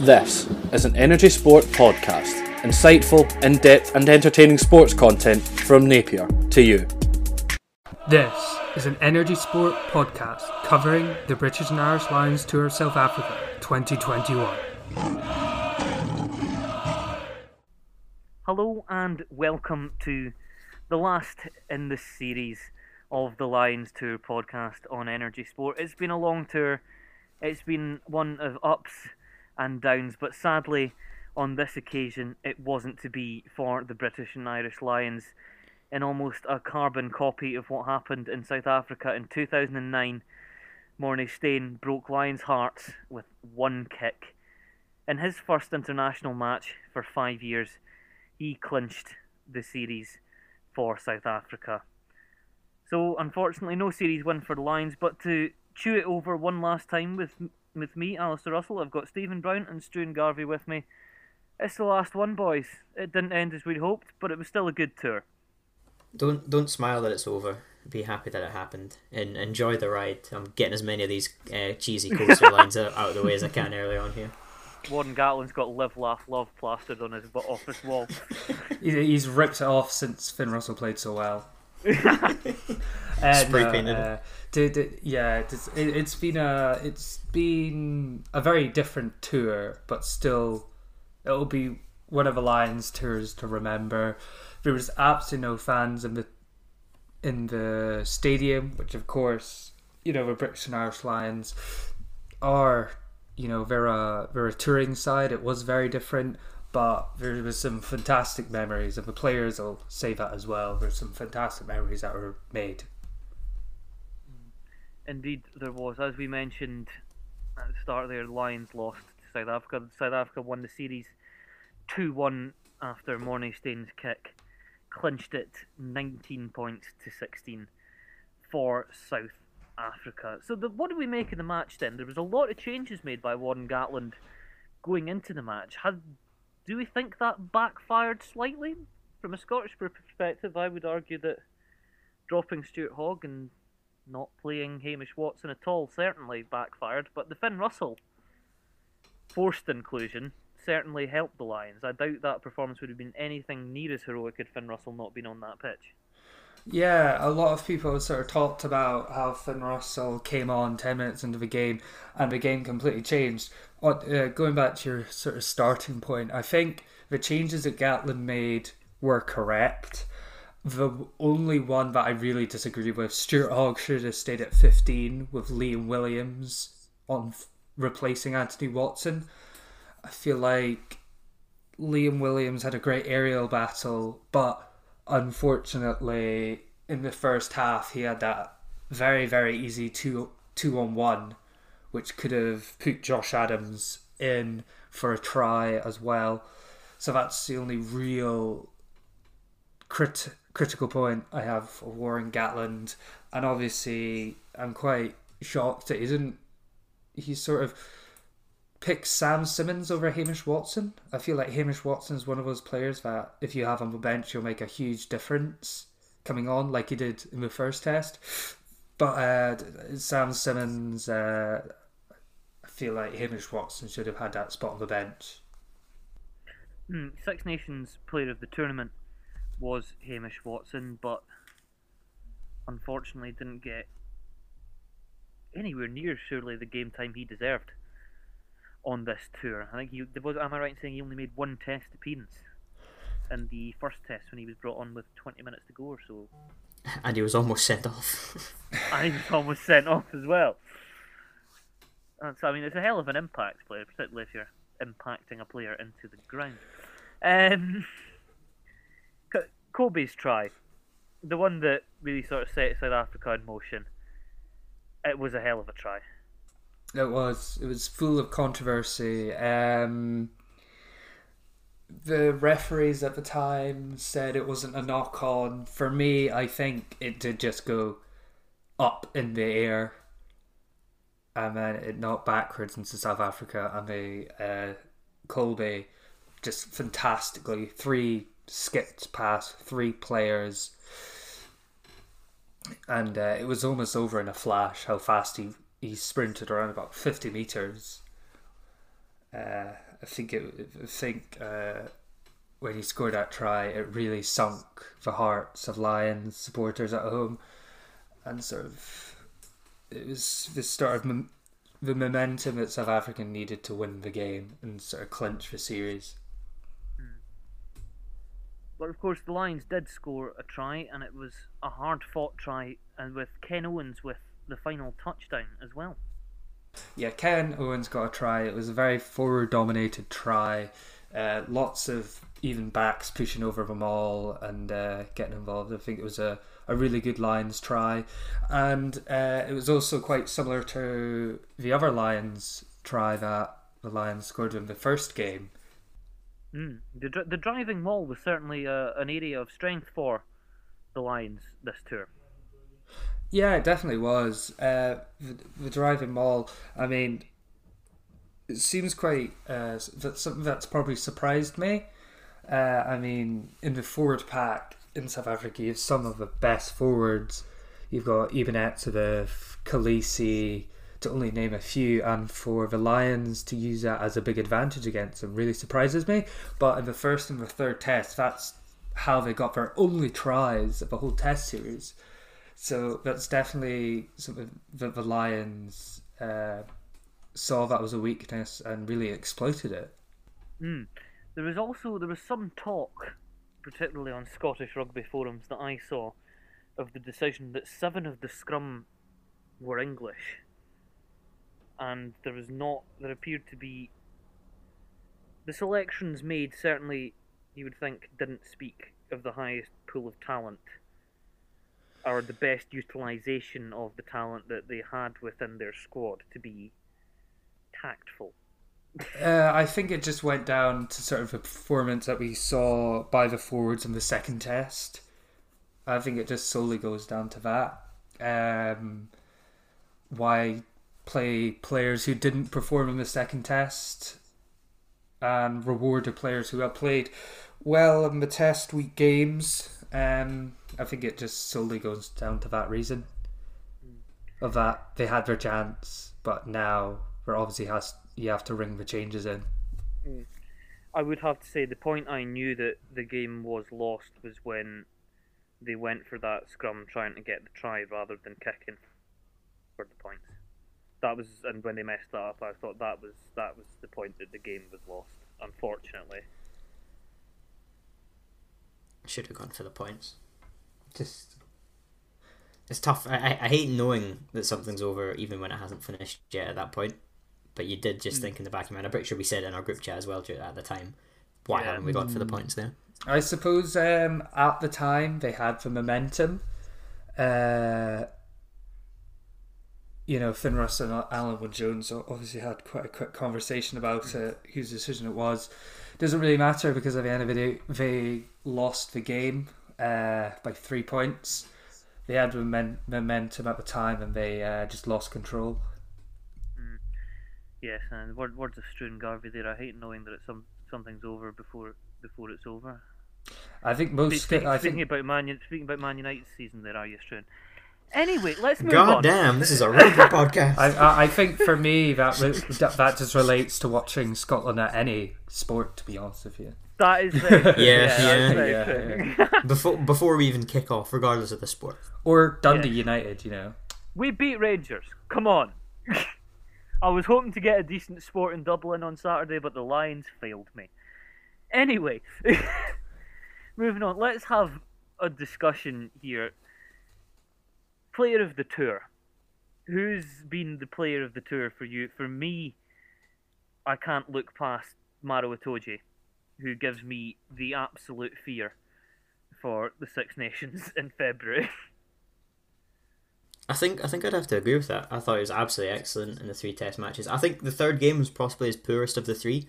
This is an Energy Sport podcast. Insightful, in depth, and entertaining sports content from Napier to you. This is an Energy Sport podcast covering the British and Irish Lions Tour of South Africa 2021. Hello and welcome to the last in this series of the Lions Tour podcast on Energy Sport. It's been a long tour, it's been one of ups and downs, but sadly, on this occasion, it wasn't to be for the British and Irish Lions. In almost a carbon copy of what happened in South Africa in 2009, Morné Steyn broke Lions' hearts with one kick. In his first international match for five years, he clinched the series for South Africa. So, unfortunately, no series win for the Lions, but to chew it over one last time with with me, Alistair Russell. I've got Stephen Brown and Struan Garvey with me. It's the last one, boys. It didn't end as we'd hoped, but it was still a good tour. Don't don't smile that it's over. Be happy that it happened and enjoy the ride. I'm getting as many of these uh, cheesy coaster lines out, out of the way as I can early on here. Warren Gatland's got live, laugh, love plastered on his office wall. He's ripped it off since Finn Russell played so well. Spray painted. Uh, did, did, yeah, it's, it, it's been a it's been a very different tour, but still, it'll be one of the Lions tours to remember. There was absolutely no fans in the in the stadium, which of course, you know, the British and Irish Lions are, you know, they're a they're a touring side. It was very different, but there was some fantastic memories, and the players will say that as well. There's some fantastic memories that were made. Indeed, there was. As we mentioned at the start there, Lions lost to South Africa. South Africa won the series 2 1 after Morné Steyn's kick, clinched it 19 points to 16 for South Africa. So, the, what do we make of the match then? There was a lot of changes made by Warren Gatland going into the match. Had, do we think that backfired slightly? From a Scottish perspective, I would argue that dropping Stuart Hogg and not playing Hamish Watson at all certainly backfired, but the Finn Russell forced inclusion certainly helped the Lions. I doubt that performance would have been anything near as heroic had Finn Russell not been on that pitch. Yeah, a lot of people sort of talked about how Finn Russell came on 10 minutes into the game and the game completely changed. Uh, going back to your sort of starting point, I think the changes that Gatland made were correct. The only one that I really disagree with, Stuart Hogg should have stayed at 15 with Liam Williams on f- replacing Anthony Watson. I feel like Liam Williams had a great aerial battle, but unfortunately, in the first half, he had that very, very easy two, two on one, which could have put Josh Adams in for a try as well. So that's the only real crit- critical point I have for Warren Gatland, and obviously I'm quite shocked he didn't. He sort of picked Sam Simmonds over Hamish Watson. I feel like Hamish Watson is one of those players that if you have on the bench, you'll make a huge difference coming on, like he did in the first test. But uh, Sam Simmonds, uh, I feel like Hamish Watson should have had that spot on the bench. Mm, Six Nations Player of the Tournament was Hamish Watson, but unfortunately didn't get anywhere near surely the game time he deserved on this tour. I think he was. Am I right in saying he only made one Test appearance in the first Test when he was brought on with 20 minutes to go or so? And he was almost sent off. and he was almost sent off as well. And so I mean, it's a hell of an impact player, particularly if you're impacting a player into the ground. Um, Kolbe's try, the one that really sort of set South Africa in motion, it was a hell of a try. It was. It was full of controversy. Um, the referees at the time said it wasn't a knock on. For me, I think it did just go up in the air and then it knocked backwards into South Africa and they uh, Kolbe just fantastically three skipped past three players and uh, it was almost over in a flash how fast he he sprinted around about 50 meters uh, I think it. I think uh, when he scored that try, it really sunk the hearts of Lions supporters at home, and sort of it was the start of mom- the momentum that South Africa needed to win the game and sort of clinch the series. But of course, the Lions did score a try, and it was a hard fought try, and with Ken Owens with the final touchdown as well. Yeah, Ken Owens got a try. It was a very forward dominated try. Uh, lots of even backs pushing over them all and uh, getting involved. I think it was a, a really good Lions try. And uh, it was also quite similar to the other Lions try that the Lions scored in the first game. Mm. The, the driving maul was certainly uh, an area of strength for the Lions this tour. Yeah, it definitely was. Uh, the, the driving maul, I mean, it seems quite uh, that's something that's probably surprised me. Uh, I mean, in the forward pack in South Africa, you have some of the best forwards. You've got Eben Etzebeth, Kolisi, to only name a few, and for the Lions to use that as a big advantage against them really surprises me. But in the first and the third test, that's how they got their only tries of the whole test series. So that's definitely something that the Lions uh, saw that was a weakness and really exploited it. Mm. There was also there was some talk, particularly on Scottish rugby forums that I saw, of the decision that seven of the scrum were English, and there was not. There appeared to be the selections made. Certainly, you would think didn't speak of the highest pool of talent or the best utilization of the talent that they had within their squad to be tactful. Uh, I think it just went down to sort of a performance that we saw by the forwards in the second test. I think it just solely goes down to that. Um, why play players who didn't perform in the second test and reward the players who have played well in the test week games? Um, I think it just solely goes down to that reason. Of that they had their chance, but now there obviously has you have to ring the changes in. I would have to say the point I knew that the game was lost was when they went for that scrum trying to get the try rather than kicking for the points. That was and when they messed that up I thought that was that was the point that the game was lost, unfortunately. Should have gone for the points. Just it's tough. I, I, I hate knowing that something's over even when it hasn't finished yet at that point. But you did just think in the back of your mind. I'm pretty sure we said in our group chat as well at the time. Why Yeah. haven't we gone for the points there? I suppose um, at the time they had the momentum. Uh, you know, Finn Russ and Alun Wyn Jones obviously had quite a quick conversation about uh, whose decision it was. Doesn't really matter because at the end of the day, they lost the game uh, by three points. They had momentum at the time and they uh, just lost control. Yes, and word, words of Struan Garvey there. I hate knowing that it's some something's over before before it's over. I think most. Speaking, I speaking think about Man, speaking about Man United's season, there are you, Struan? Anyway, let's move God on. damn, this is a rugby podcast. I, I, I think for me that, re- that that just relates to watching Scotland at any sport. To be honest with you. That is very true. Yeah, that's yeah, very yeah, before before we even kick off, regardless of the sport. Or Dundee Yeah. United, you know. We beat Rangers. Come on. I was hoping to get a decent sport in Dublin on Saturday, but the Lions failed me. Anyway, moving on. Let's have a discussion here. Player of the tour. Who's been the player of the tour for you? For me, I can't look past Maro Itoje, who gives me the absolute fear for the Six Nations in February. I think I think I'd have to agree with that. I thought it was absolutely excellent in the three test matches. I think the third game was possibly his poorest of the three,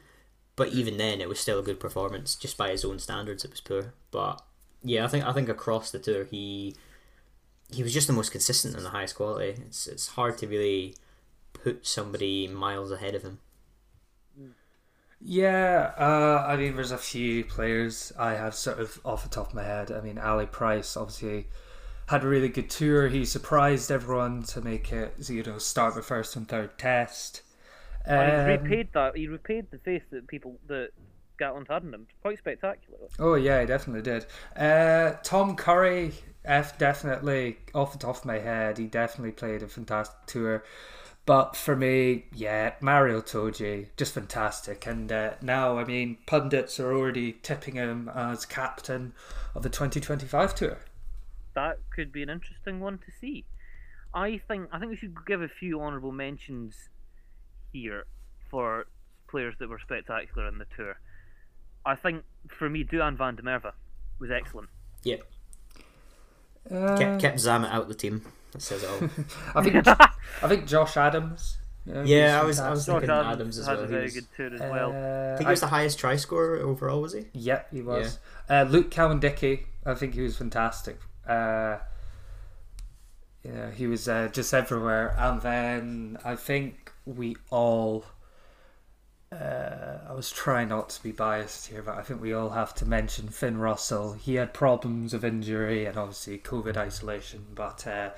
but even then it was still a good performance. Just by his own standards, it was poor. But yeah, I think I think across the tour he he was just the most consistent and the highest quality. It's it's hard to really put somebody miles ahead of him. Yeah, uh, I mean, there's a few players I have sort of off the top of my head. I mean, Ali Price obviously had a really good tour. He surprised everyone to make it, you know, start the first and third test. and he Um, repaid that. He repaid the faith that people that Gatland had in him quite spectacularly. Oh yeah, he definitely did. Uh, Tom Curry, F definitely off the top of my head, he definitely played a fantastic tour. But for me, yeah, Maro Itoje, just fantastic. And uh, now, I mean, pundits are already tipping him as captain of the 2025 tour. That could be an interesting one to see. I think I think we should give a few honourable mentions here for players that were spectacular in the tour. I think for me, Duhan van der Merwe was excellent. Yeah, Uh, kept, kept Zammit out of the team. That says it all. I think I think Josh Adams. uh, Yeah, I was was- I was Josh thinking Adams, Adams as had well, a he very was- good tour as well. Uh, I think he was the highest try scorer overall, was he? Yep, he was. Uh, Luke Cowan-Dickie, I think he was fantastic. Uh, yeah, he was uh, just everywhere. And then I think we all. Uh, I was trying not to be biased here, but I think we all have to mention Finn Russell. He had problems of injury and obviously COVID isolation, but uh,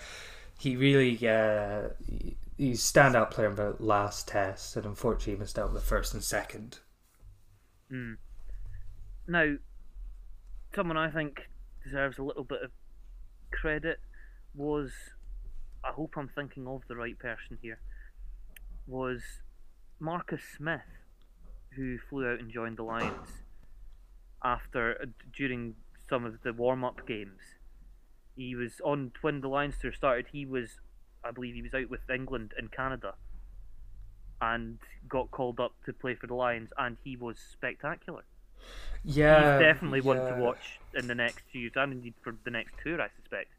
he really uh, he- he's standout player in the last test, and unfortunately he missed out on the first and second. Mm. Now, someone I think deserves a little bit of credit was, I hope I'm thinking of the right person here, was Marcus Smith, who flew out and joined the Lions after during some of the warm up games. He was on when the Lions tour started. He was, I believe, he was out with England and Canada, and got called up to play for the Lions, and he was spectacular. Yeah, He's definitely one to watch in the next few years, and indeed for the next tour, I suspect.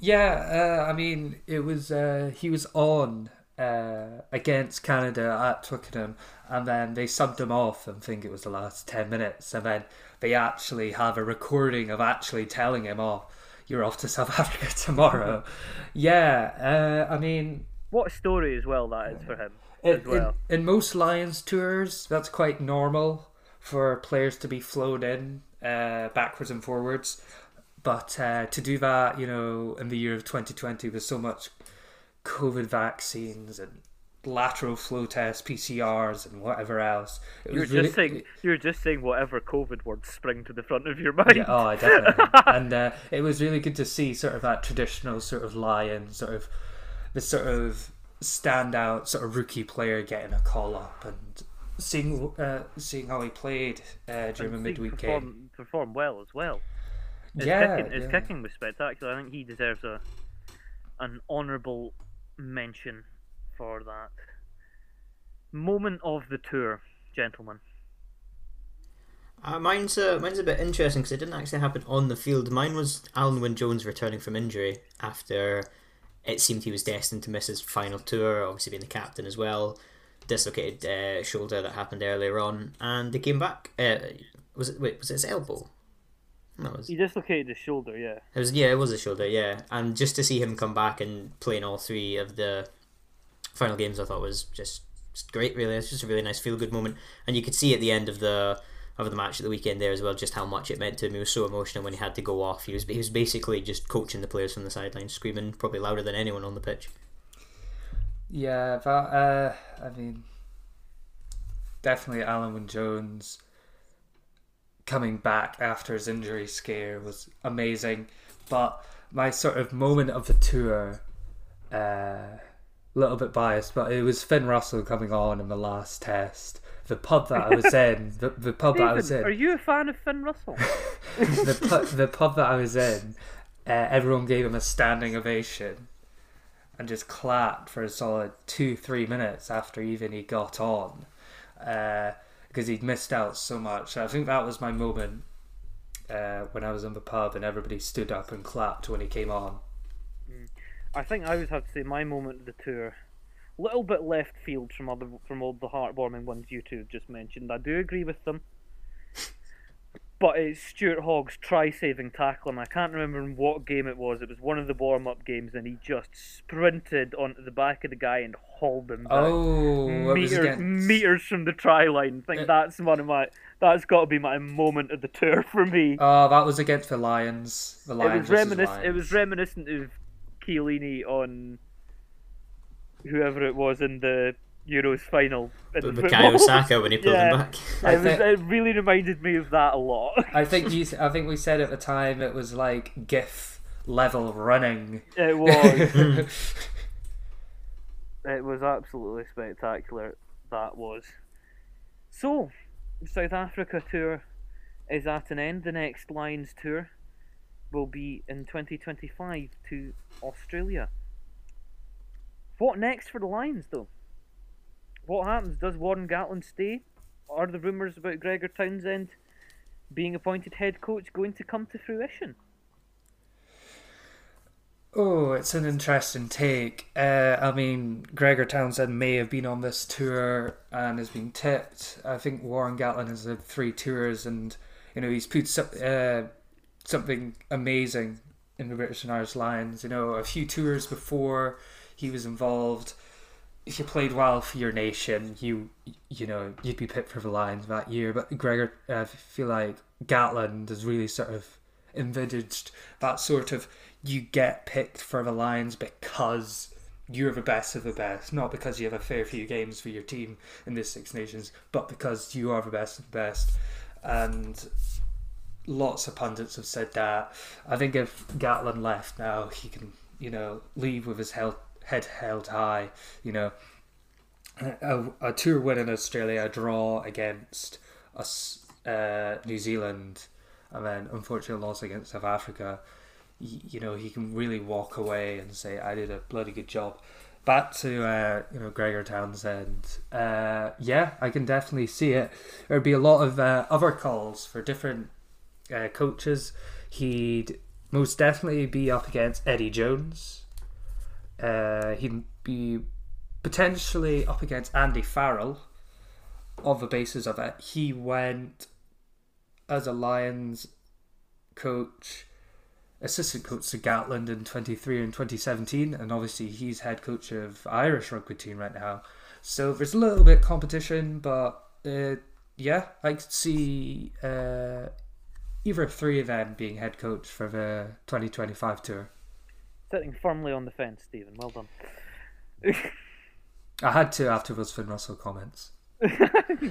Yeah, uh, I mean, it was uh, he was on uh, against Canada at Twickenham, and then they subbed him off. and think it was the last ten minutes, and then they actually have a recording of actually telling him, "Oh, you're off to South Africa tomorrow." yeah, uh, I mean, What a story as well that is for him in, as well. in, in most Lions tours, that's quite normal for players to be flown in uh, backwards and forwards. But uh, to do that, you know, in the year of 2020 with so much COVID vaccines and lateral flow tests, PCRs, and whatever else, it You're was really, just saying you're just saying whatever COVID words spring to the front of your mind. Yeah, oh, definitely. and uh, it was really good to see sort of that traditional sort of lion, sort of the sort of standout sort of rookie player getting a call up and seeing uh, seeing how he played uh, during a And midweek perform, game. perform well as well. His Yeah, kicking, his yeah. kicking was spectacular. I think he deserves a an honourable mention for that. Moment of the tour, gentlemen. Uh, mine's uh, mine's a bit interesting because it didn't actually happen on the field. Mine was Alun Wyn Jones returning from injury after it seemed he was destined to miss his final tour, obviously being the captain as well. Dislocated uh, shoulder that happened earlier on, and they came back. Uh, was it wait? Was it his elbow? No, it was. He dislocated his shoulder, yeah. It was yeah, it was a shoulder, yeah. And just to see him come back and play in all three of the final games, I thought was just, just great. Really, it's just a really nice feel good moment. And you could see at the end of the of the match at the weekend there as well, just how much it meant to him. He was so emotional when he had to go off. He was he was basically just coaching the players from the sidelines, screaming probably louder than anyone on the pitch. Yeah, but uh, I mean, definitely Alun Wyn Jones coming back after his injury scare was amazing. But my sort of moment of the tour, a uh, little bit biased, but it was Finn Russell coming on in the last test. The pub that I was in, the, the pub that I was in, are you a fan of Finn Russell? the pub, the pub that I was in, uh, everyone gave him a standing ovation, and just clapped for a solid two three minutes after even he got on, because he'd missed out so much. I think that was my moment uh, when I was in the pub and everybody stood up and clapped when he came on. I think I would have to say my moment of the tour, little bit left field from other from all the heartwarming ones you two have just mentioned. I do agree with them, but it's Stuart Hogg's try-saving tackle, and I can't remember in what game it was. It was one of the warm-up games, and he just sprinted onto the back of the guy and hauled him back. Oh, meters, meters from the try line. I think Uh, that's one of my. That's got to be my moment of the tour for me. Oh, that was against the Lions. The it Lions. was versus reminiscent. It was reminiscent of Chiellini on whoever it was in the Euros final. in But football. Bukayo Saka when he pulled Yeah. him back. It, was, it really reminded me of that a lot. I think you. I think we said at the time it was like GIF level running. It was. Hmm. it was absolutely spectacular. That was. So, South Africa tour is at an end. The next Lions tour will be in 2025 to Australia. What next for the Lions, though? What happens? Does Warren Gatland stay? Are the rumours about Gregor Townsend being appointed head coach going to come to fruition? Oh, it's an interesting take. Uh, I mean, Gregor Townsend may have been on this tour and has been tipped. I think Warren Gatland has had three tours, and you know he's put some, uh, something amazing in the British and Irish Lions. You know, a few tours before he was involved. If you played well for your nation, you you know you'd be picked for the Lions that year. But Gregor, uh, I feel like Gatland has really sort of envisaged that sort of you get picked for the Lions because you're the best of the best, not because you have a fair few games for your team in the Six Nations, but because you are the best of the best. And lots of pundits have said that. I think if Gatland left now, he can, you know, leave with his held, head held high. You know, a, a tour win in Australia, a draw against us, uh, New Zealand, and then unfortunately loss against South Africa. y- You know, he can really walk away and say, "I did a bloody good job." Back to uh, you know Gregor Townsend. Uh, yeah, I can definitely see it. There'd be a lot of uh, other calls for different uh, coaches. He'd most definitely be up against Eddie Jones. Uh, he'd be potentially up against Andy Farrell on the basis of it. He went as a Lions coach, assistant coach to Gatland in 23 and 2017, and obviously he's head coach of Irish rugby team right now. So there's a little bit competition, but uh, yeah, I could see uh, either three of them being head coach for the 2025 tour. Sitting firmly on the fence, Stephen. Well done. I had to after those Finn Russell comments.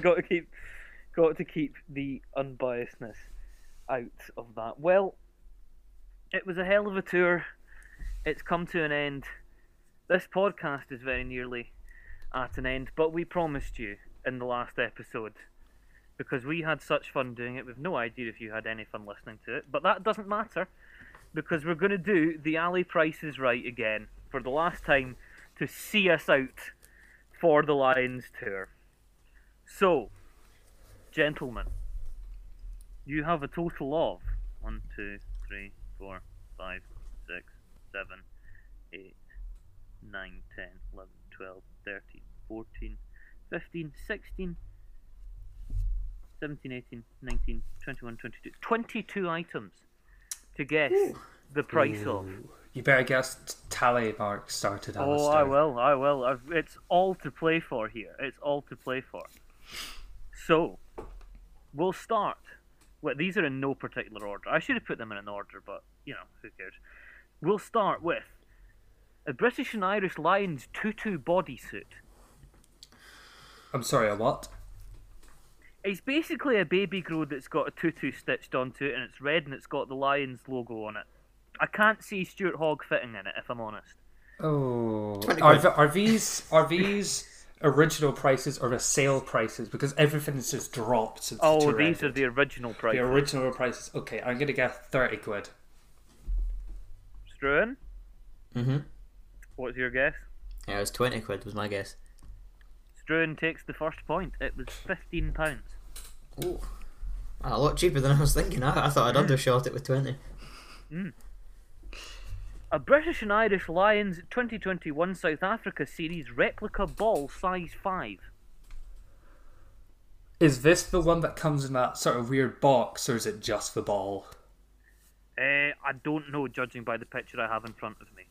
got to keep, got to keep the unbiasedness out of that. Well, it was a hell of a tour. It's come to an end. This podcast is very nearly at an end, but we promised you in the last episode because we had such fun doing it. We've no idea if you had any fun listening to it, but that doesn't matter because we're going to do the alley prices right again for the last time to see us out for the Lions tour. So, gentlemen, you have a total of 1, 2, 3, 4, 5, 6, 7, 8, 9, 10, 11, 12, 13, 14, 15, 16, 17, 18, 19, 21, 22. 22 items to guess the price of. You better guess t- tally mark started. Oh, I will, I will. I've, it's all to play for here. It's all to play for. So, we'll start. Well, these are in no particular order. I should have put them in an order, but, you know, who cares? We'll start with a British and Irish Lions tutu bodysuit. I'm sorry, a what? It's basically a baby grow that's got a tutu stitched onto it, and it's red and it's got the Lions logo on it. I can't see Stuart Hogg fitting in it, if I'm honest. Oh, are, are these are these original prices or the sale prices? Because everything has just dropped since. Oh, tour these are the original prices. the original prices. Okay, I'm gonna guess thirty quid. Struan, Mm-hmm. what's your guess? Yeah, it was 20 quid was my guess. Struan takes the first point. It was fifteen pounds. Ooh. A lot cheaper than I was thinking. I, I thought I'd undershot it with 20. A British and Irish Lions 2021 South Africa Series replica ball size 5. Is this the one that comes in that sort of weird box, or is it just the ball? Uh, I don't know, judging by the picture I have in front of me.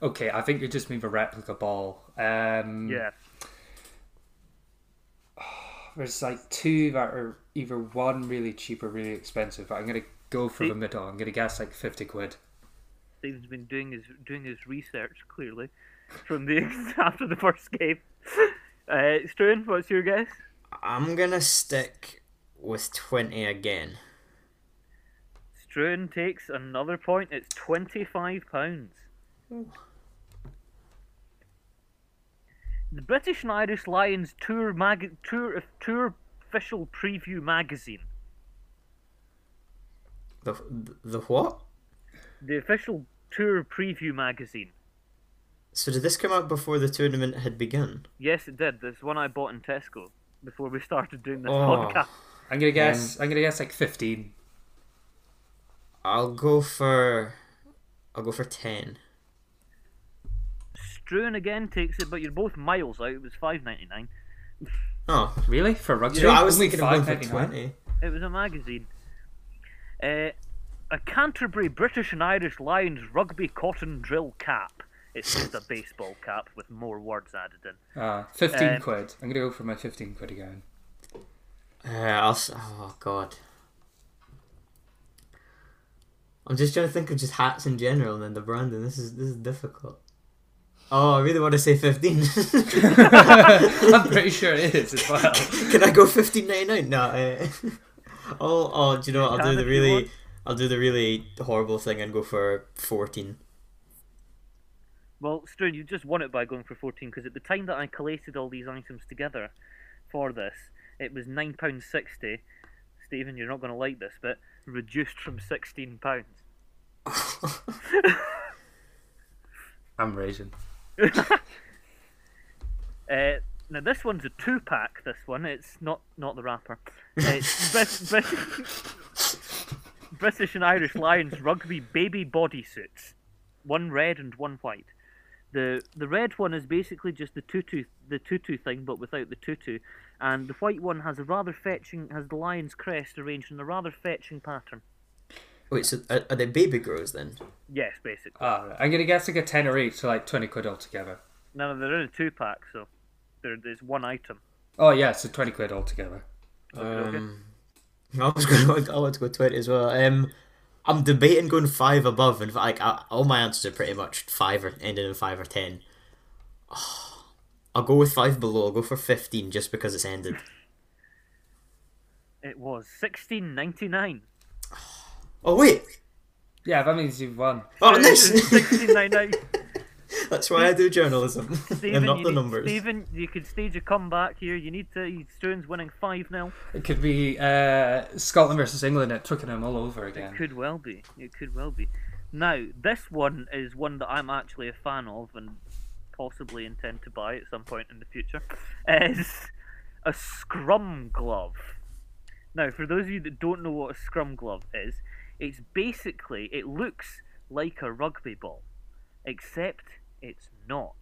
Okay, I think you just mean the replica ball. Um, Yeah. There's like two that are either one really cheap or really expensive. But I'm gonna go for See- the middle. I'm gonna guess like fifty quid. Stephen's been doing his doing his research clearly from the after the first game. Uh, Struan, what's your guess? I'm gonna stick with twenty again. Struan takes another point. It's twenty-five pounds. The British and Irish Lions tour mag tour tour official preview magazine. The the what? The official tour preview magazine. So did this come out before the tournament had begun? Yes, it did. This one I bought in Tesco before we started doing this Oh. podcast. I'm gonna guess. Um, I'm gonna guess like 15. I'll go for I'll go for ten. Struan again takes it, but you're both miles out. It was five ninety nine. Oh, Really? For rugby? you know, I was Only thinking of going for 5.99? twenty. It was a magazine. Uh, a Canterbury British and Irish Lions rugby cotton drill cap. It's just a baseball cap with more words added in. Uh, 15 Um, quid. I'm gonna go for my 15 quid again. Uh, I'll. Oh God. I'm just trying to think of just hats in general and then the branding. This is this is difficult. Oh, I really want to say fifteen. I'm pretty sure it is as well. Can I go fifteen ninety nine? No. Uh, oh, oh, do you know what? I'll can do the really. I'll do the really horrible thing and go for fourteen. Well, Struan, you just won it by going for 14 because at the time that I collated all these items together for this, it was £9.60. Stephen, you're not going to like this, but reduced from £16. I'm raging. Uh, now this one's a two pack. This one, it's not not the wrapper. It's Brit- Brit- British and Irish Lions rugby baby bodysuits, one red and one white. The the red one is basically just the tutu the tutu thing, but without the tutu, and the white one has a rather fetching has the lion's crest arranged in a rather fetching pattern. Wait, so are, are they baby grows then? Yes, basically. Uh, I'm gonna guess like a tenner each, so like 20 quid altogether. No, no, they're in a two pack, so there's one item. Oh yeah, so 20 quid altogether. okay. Um, I was going. To, I want to go twenty as well. Um, I'm debating going five above, and like I, all my answers are pretty much five or ending in five or ten. Oh, I'll go with five below. I'll go for fifteen just because it's ended. It was sixteen ninety nine. Oh wait, Yeah, that means you've won. oh nice. Sixteen ninety nine. That's why I do journalism Stephen, and not the need, numbers. Stephen, you could stage a comeback here. You need to. Struan's winning five 0 It could be uh, Scotland versus England at Twickenham all over again. It could well be. It could well be. Now, this one is one that I'm actually a fan of and possibly intend to buy at some point in the future. Is a scrum glove. Now, for those of you that don't know what a scrum glove is, it's basically it looks like a rugby ball, except it's not.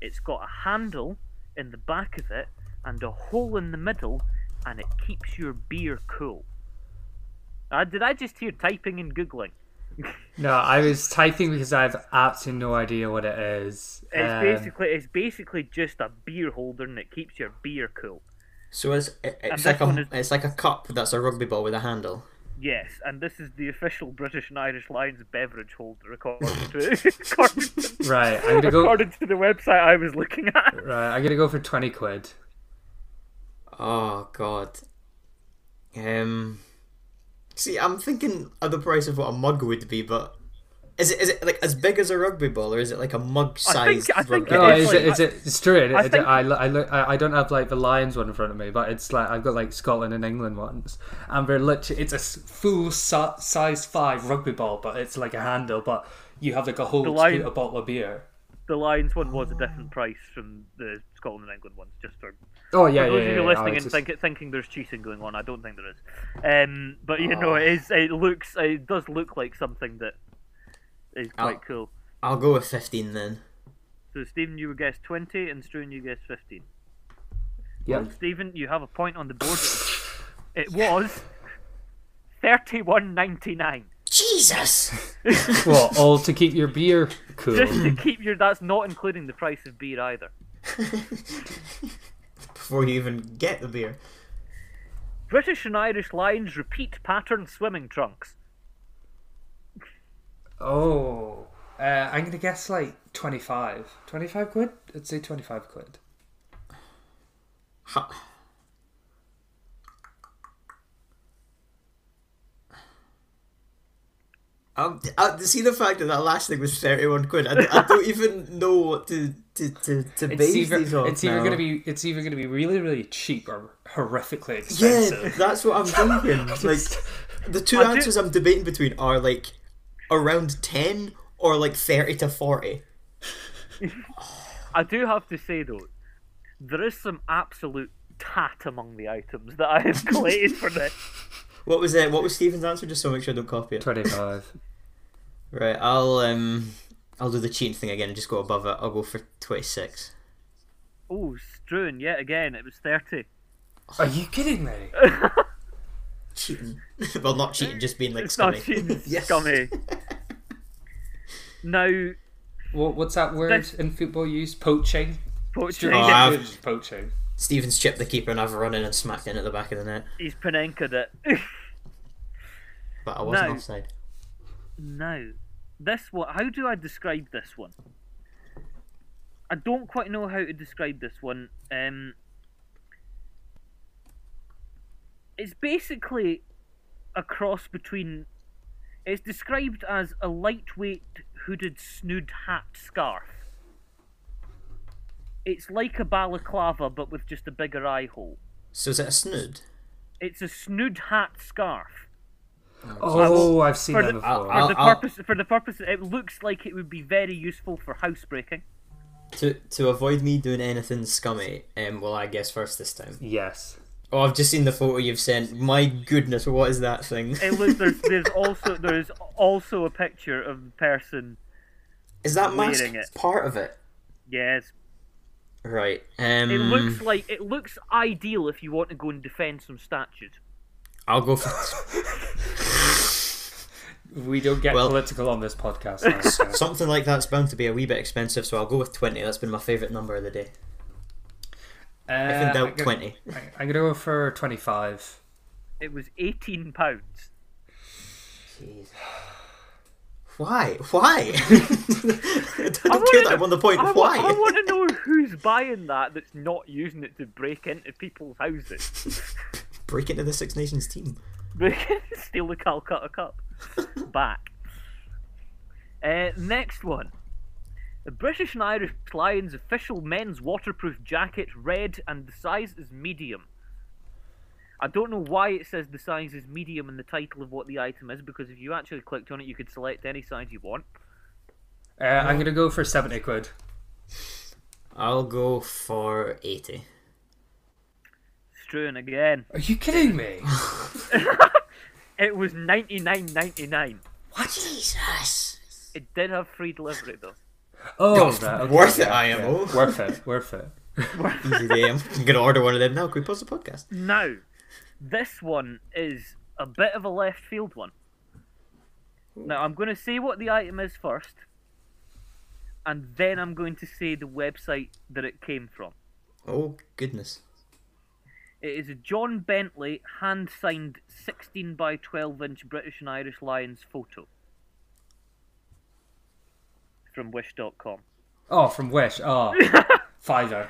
It's got a handle in the back of it and a hole in the middle, and it keeps your beer cool. Uh, did I just hear typing and googling? No, I was typing because I have absolutely no idea what it is. It's Um, basically it's basically just a beer holder and it keeps your beer cool. So it's it's like a is- it's like a cup that's a rugby ball with a handle. Yes, and this is the official British and Irish Lions beverage holder according to according, to- right. I'm gonna go. according to the website I was looking at. Right, I'm gonna go for 20 quid. Oh God. Um. See, I'm thinking of the price of what a mug would be, but is it is it like as big as a rugby ball, or is it like a mug sized I think rugby it Oh, is is like- it? Is it? It's true. It, I it- think- I, I look. I, I don't have like the Lions one in front of me, but it's like I've got like Scotland and England ones, and they're literally it's a full size five rugby ball, but it's like a handle, but you have like a hole to Lion- a bottle of beer. The Lions one was a different price from the Scotland and England ones, just for Oh yeah, For yeah, those yeah. of you yeah. listening Oh, and just- think, thinking there's cheating going on, I don't think there is. Um, but you know, it is. It looks. It does look like something that is quite Oh. cool. I'll go with fifteen then. So Stephen, you would guess twenty, and Struan, you guess fifteen. Yep. Stephen, you have a point on the board. it was thirty-one ninety-nine. Jesus. What? All to keep your beer cool. Just to keep your. That's not including the price of beer either. Before you even get the beer. British and Irish Lions repeat pattern swimming trunks. Oh, uh, I'm gonna guess like 25. 25 quid? I'd say 25 quid. Um, uh, see the fact that that last thing was thirty-one quid. I, I don't even know what to to to, to It's base either, these off it's either gonna be it's either gonna be really really cheap or horrifically expensive. Yeah, that's what I'm thinking. like the two I do- answers I'm debating between are like around ten or like thirty to forty. I do have to say though, there is some absolute tat among the items that I have collated for this. What was it? What was Stephen's answer? Just so I make sure I don't copy it. Twenty five. Right, I'll um, I'll do the cheating thing again and just go above it. I'll go for twenty-six. Oh, Struan yet again. It was thirty. Are you kidding me? Cheating. well, not cheating, just being like It's scummy. not cheating, Yes. scummy. Now, What, what's that word This- in football used? Poaching. poaching. Oh, I've- poaching. Stephen's chipped the keeper and I've run in and smacked it in at the back of the net, He's Panenka it. but I wasn't No. offside. now, this one. How do I describe this one? I don't quite know how to describe this one. Um, it's basically a cross between. It's described as a lightweight hooded snood hat scarf. It's like a balaclava, but with just a bigger eye hole. So is it a snood? It's a snood hat scarf. Oh, I've seen For that the- before. For I'll- the I'll- purpose, for the purpose, it looks like it would be very useful for housebreaking. To to avoid me doing anything scummy, um, well, I guess first this time. yes. Oh, I've just seen the photo you've sent. My goodness, what is that thing? It was there's, there's also there's also a picture of the person. Is that mask it. part of it? Yes, Right. Um, it looks like it looks ideal if you want to go and defend some statues. I'll go for We don't get Well- political on this podcast. now, so. something like that's bound to be a wee bit expensive, so I'll go with twenty. That's been my favourite number of the day. Uh, If in I'm doubt, gonna- twenty. I'm gonna go for twenty-five. It was eighteen pounds. Jeez. Why? Why? I don't wanna care that know- I'm on the point. I, Why? want to know who's buying that that's not using it to break into people's houses. Break into the Six Nations team. Steal the Calcutta Cup back. Uh, next one. The British and Irish Lions official men's waterproof jacket, red, and the size is medium. I don't know why it says the size is medium in the title of what the item is, because if you actually clicked on it, you could select any size you want. Uh, I'm gonna go for seventy quid. I'll go for eighty. Struan again. Are you kidding me? It was ninety nine ninety nine. What? Jesus. It did have free delivery though. Oh, God, right, okay, worth it, yeah, IMO. yeah. Worth it. Worth it. Easy day. I'm gonna order one of them now. Can we pause the podcast? Now, this one is a bit of a left field one. Now, I'm going to say what the item is first, and then I'm going to say the website that it came from. Oh goodness. It is a John Bentley hand signed 16 by 12 inch British and Irish Lions photo from Wish.com. Oh, from Wish. Oh, fiver.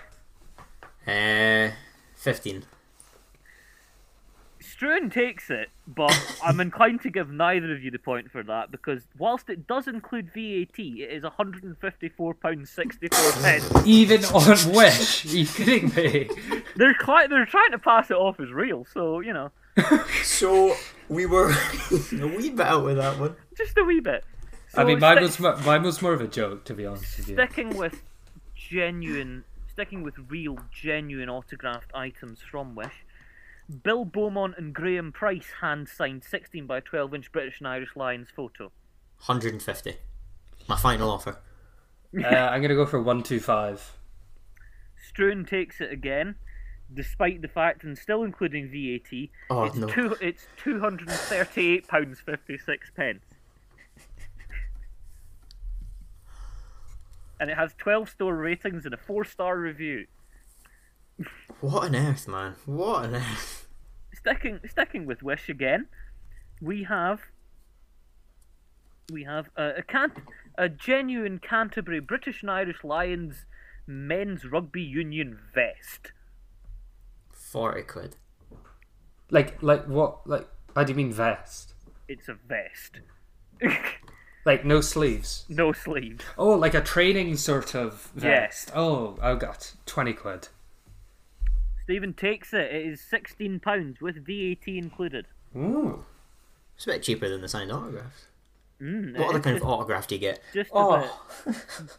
Uh, fifteen. Struan takes it, but I'm inclined to give neither of you the point for that because whilst it does include VAT, it is £154.64. Even on Wish. Are you kidding me? they're quite, they're trying to pass it off as real, so you know, So we were a wee bit out with that one. just a wee bit. So I mean, mine stick- was mine was more of a joke, to be honest. With you. Sticking with genuine, sticking with real, genuine autographed items from Wish. Bill Beaumont and Graham Price hand signed 16 by 12 inch British and Irish Lions photo. 150. My final offer. Uh, I'm going to go for 125. Struan takes it again, despite the fact, and still including VAT, oh, it's, no. two, it's £238.56. and thirty-eight pounds fifty-six pence, and it has twelve-star ratings and a four-star review. What on earth, man? What on earth? Sticking, sticking with Wish again, we have. We have a, a, can- a genuine Canterbury British and Irish Lions men's rugby union vest. Forty quid. Like like what? Like how do you mean vest? It's a vest. Like no sleeves? no sleeves. Oh, like a training sort of vest. Yes. vest. Oh, I got twenty quid. Stephen takes it. It is sixteen pounds with VAT included. Ooh. It's a bit cheaper than the signed autographs. Mm, What other is kind of autograph do you get? just a Oh. bit.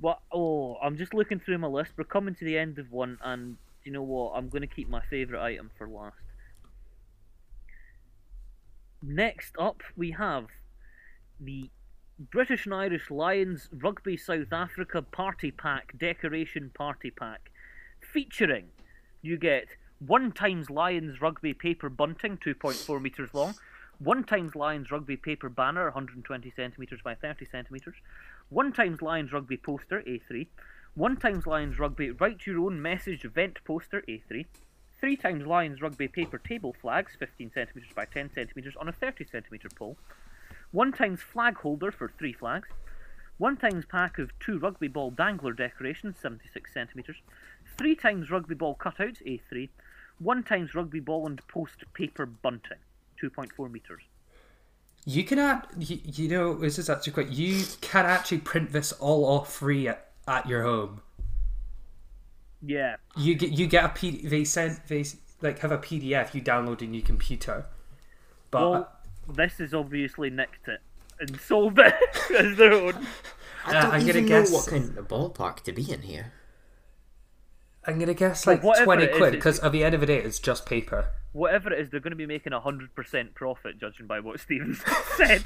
What? Oh, I'm just looking through my list. We're coming to the end of one, and you know what? I'm going to keep my favourite item for last. Next up, we have the British and Irish Lions Rugby South Africa Party Pack Decoration Party Pack, featuring you get one times Lions Rugby paper bunting, 2.4 meters long, one times Lions Rugby paper banner, 120 centimeters by 30 centimeters, one times Lions Rugby poster, A3, one times Lions Rugby write your own message event poster, A3, three times Lions Rugby paper table flags, 15 centimeters by 10 centimeters on a 30 centimeter pole, one times flag holder for three flags, one times pack of two rugby ball dangler decorations, 76 centimeters, three times rugby ball cutouts, A3, one times rugby ball and post paper bunting, 2.4 meters. You can add, you, you know, this is actually quite. You can actually print this all off free at, at your home. Yeah, You get you get a P. They send they like have a PDF you download in your computer. But well, this has obviously nicked it and sold it as their own. I Uh, don't I'm gonna even guess- know what kind of ballpark to be in here. I'm gonna guess like whatever twenty it is, quid it's- because at the end of the day it's just paper. Whatever it is, they're going to be making a 100% profit, judging by what Stevens said.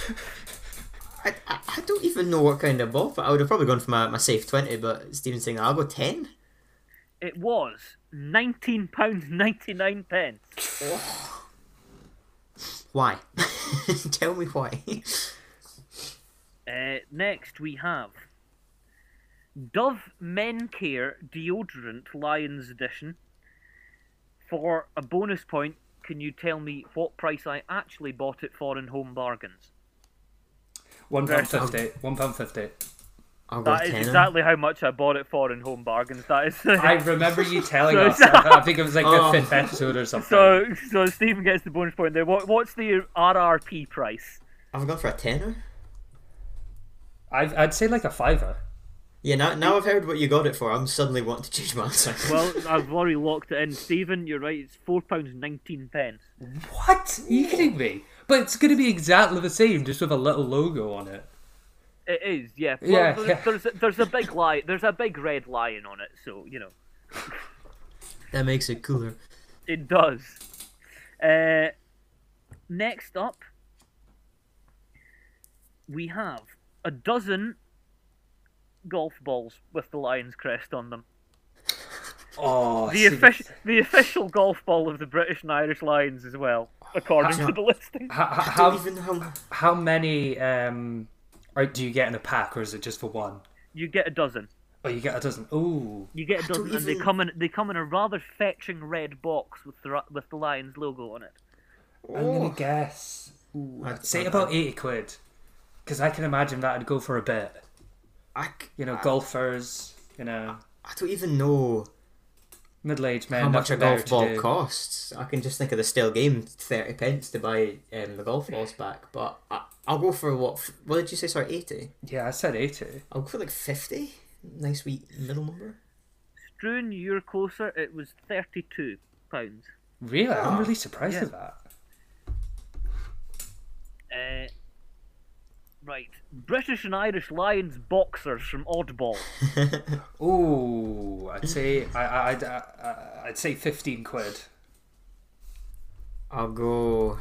I, I, I don't even know what kind of ballpark. I would have probably gone for my, my safe 20, but Steven's saying I'll go 10. It was £19.99. pence. Why? Tell me why. Uh, next, we have Dove Men Care Deodorant Lions Edition. For a bonus point, can you tell me what price I actually bought it for in home bargains? One pound Right. fifty. One pound fifty. I'll That is 10. exactly how much I bought it for in home bargains. That is. I remember you telling So- us. I think it was like Oh. the fifth episode or something. so, so Stephen gets the bonus point there. What, what's the RRP price? I've gone for a tenner. I'd, I'd say like a fiver. Yeah, now, now I've heard what you got it for. I'm suddenly wanting to change my answer. Well, I've already locked it in. Stephen, you're right. It's four pounds nineteen pence. What? Are you kidding me? But it's going to be exactly the same, just with a little logo on it. It is, yeah. Well, Yeah, there's, yeah. There's, a, there's a big lion. There's a big red lion on it, so you know that makes it cooler. it does. Uh, next up, we have a dozen golf balls with the lion's crest on them. Oh, The official, the official golf ball of the British and Irish Lions as well, according to the listing. How, how, don't even know how. how many um, are, do you get in a pack, or is it just for one? You get a dozen. Oh, you get a dozen. Ooh. You get a dozen, and they come in. They come in a rather fetching red box with the with the lion's logo on it. I'm gonna oh. guess. Ooh, I- I'd say about eighty quid, because I can imagine that'd go for a bit. I, c- You know, I, golfers. You know, I don't even know middle-aged men. how much a golf ball do. costs. I can just think of the stale game, 30 pence to buy um, the golf balls back. But I, I'll go for what? What did you say? Sorry, 80? Yeah, I said eighty. I'll go for like 50. Nice wee middle number. Struan, you're closer. It was thirty-two pounds. Really, I'm Ah, really surprised yeah. at that. Uh, right, British and Irish Lions boxers from Oddball. Ooh, I'd say I, I, I'd, I, I'd say fifteen quid. I'll go.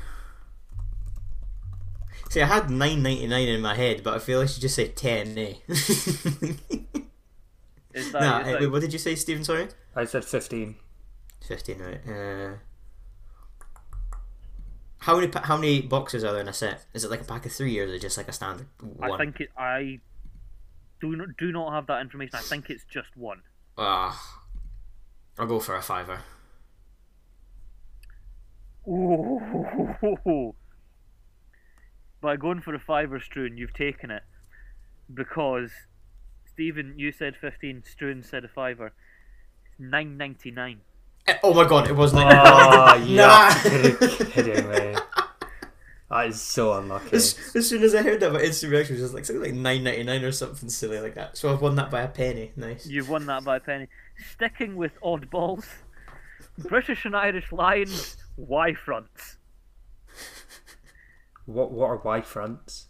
See, I had nine ninety nine in my head, but I feel I should just say ten. Eh? Is that, nah, is eh, that- wait, what did you say, Stephen? Sorry. I said fifteen. Fifteen, right? Uh, how many how many boxes are there in a set? Is it like a pack of three, or is it just like a standard one? I think it, I do not do not have that information. I think it's just one. Ah, I'll go for a fiver. Ooh. By going for a fiver, Struan, you've taken it because Stephen, you said fifteen. Struan said a fiver. It's nine ninety nine. Oh my god, it was like Oh, Nah. you're kidding me. That is so unlucky. As, as soon as I heard that, my instant reaction was just like something like nine ninety nine or something silly like that. So I've won that by a penny. Nice. You've won that by a penny. Sticking with oddballs, British and Irish Lions Y fronts. What what are Y fronts?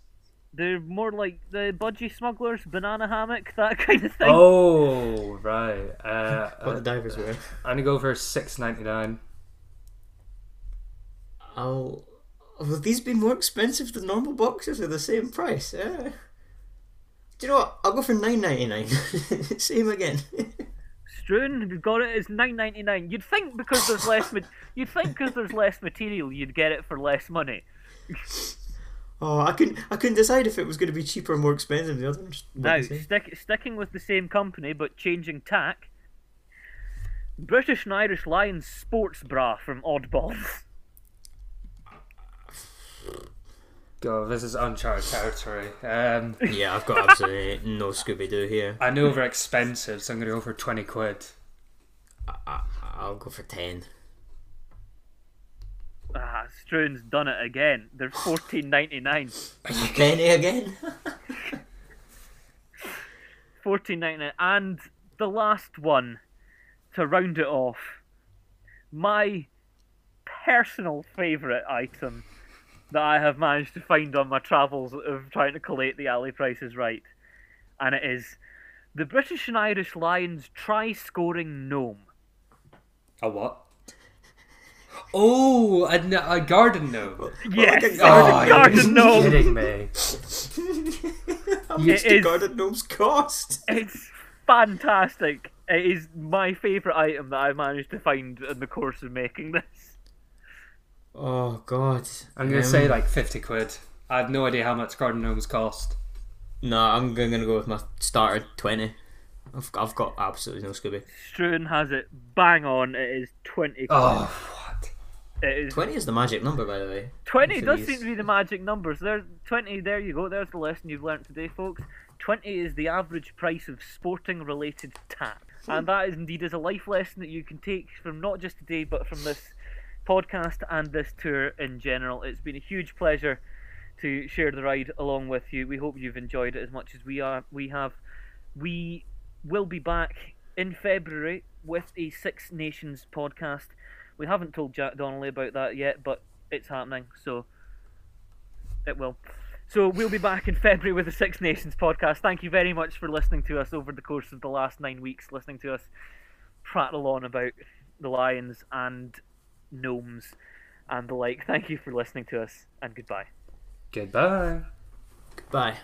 They're more like the budgie smugglers, banana hammock, that kind of thing. Oh right. Uh, What the divers were. I'm gonna go for six ninety nine. I'll. Will these be more expensive than normal boxes or the same price? Eh. Do you know what? I'll go for nine ninety nine. Same again. Struan, we've got it. It's nine ninety nine. You'd think because there's less, ma- you'd think because there's less material, you'd get it for less money. Oh, I couldn't. I couldn't decide if it was going to be cheaper or more expensive than the other ones. Now, stick, sticking with the same company but changing tack. British and Irish Lions sports bra from Oddballs. Go. This is uncharted territory. Um, Yeah, I've got absolutely no Scooby Doo here. I know they're expensive, so I'm gonna go for twenty quid. I, I'll go for ten. Ah, Struan's done it again. They're fourteen ninety nine. Are you Penny again. Fourteen ninety nine, and the last one to round it off. My personal favourite item that I have managed to find on my travels of trying to collate the alley prices right, and it is the British and Irish Lions try-scoring gnome. A what? Oh, a garden gnome. Yes, like a Oh, garden you're gnome. kidding me. How much It do is- garden gnomes cost? It's fantastic. It is my favourite item that I managed to find in the course of making this. Oh God. I'm gonna Um, say like fifty quid. I have no idea how much garden gnomes cost. No, I'm going to go with my starter twenty. I've, I've got absolutely no Scooby. Struan has it bang on. It is 20 quid. Oh, what? It is Twenty is the magic number, by the way. 20 for does seem to be the magic numbers. There's 20. There you go. There's the lesson you've learnt today, folks. 20 is the average price of sporting related tap. And that is indeed is a life lesson that you can take from not just today but from this podcast and this tour in general. It's been a huge pleasure to share the ride along with you. We hope you've enjoyed it as much as we are we have. We will be back in February with a Six Nations podcast. We haven't told Jack Donnelly about that yet, but it's happening, so it will. So we'll be back in February with the Six Nations podcast. Thank you very much for listening to us over the course of the last nine weeks, listening to us prattle on about the lions and gnomes and the like. Thank you for listening to us, and goodbye. Goodbye. Goodbye.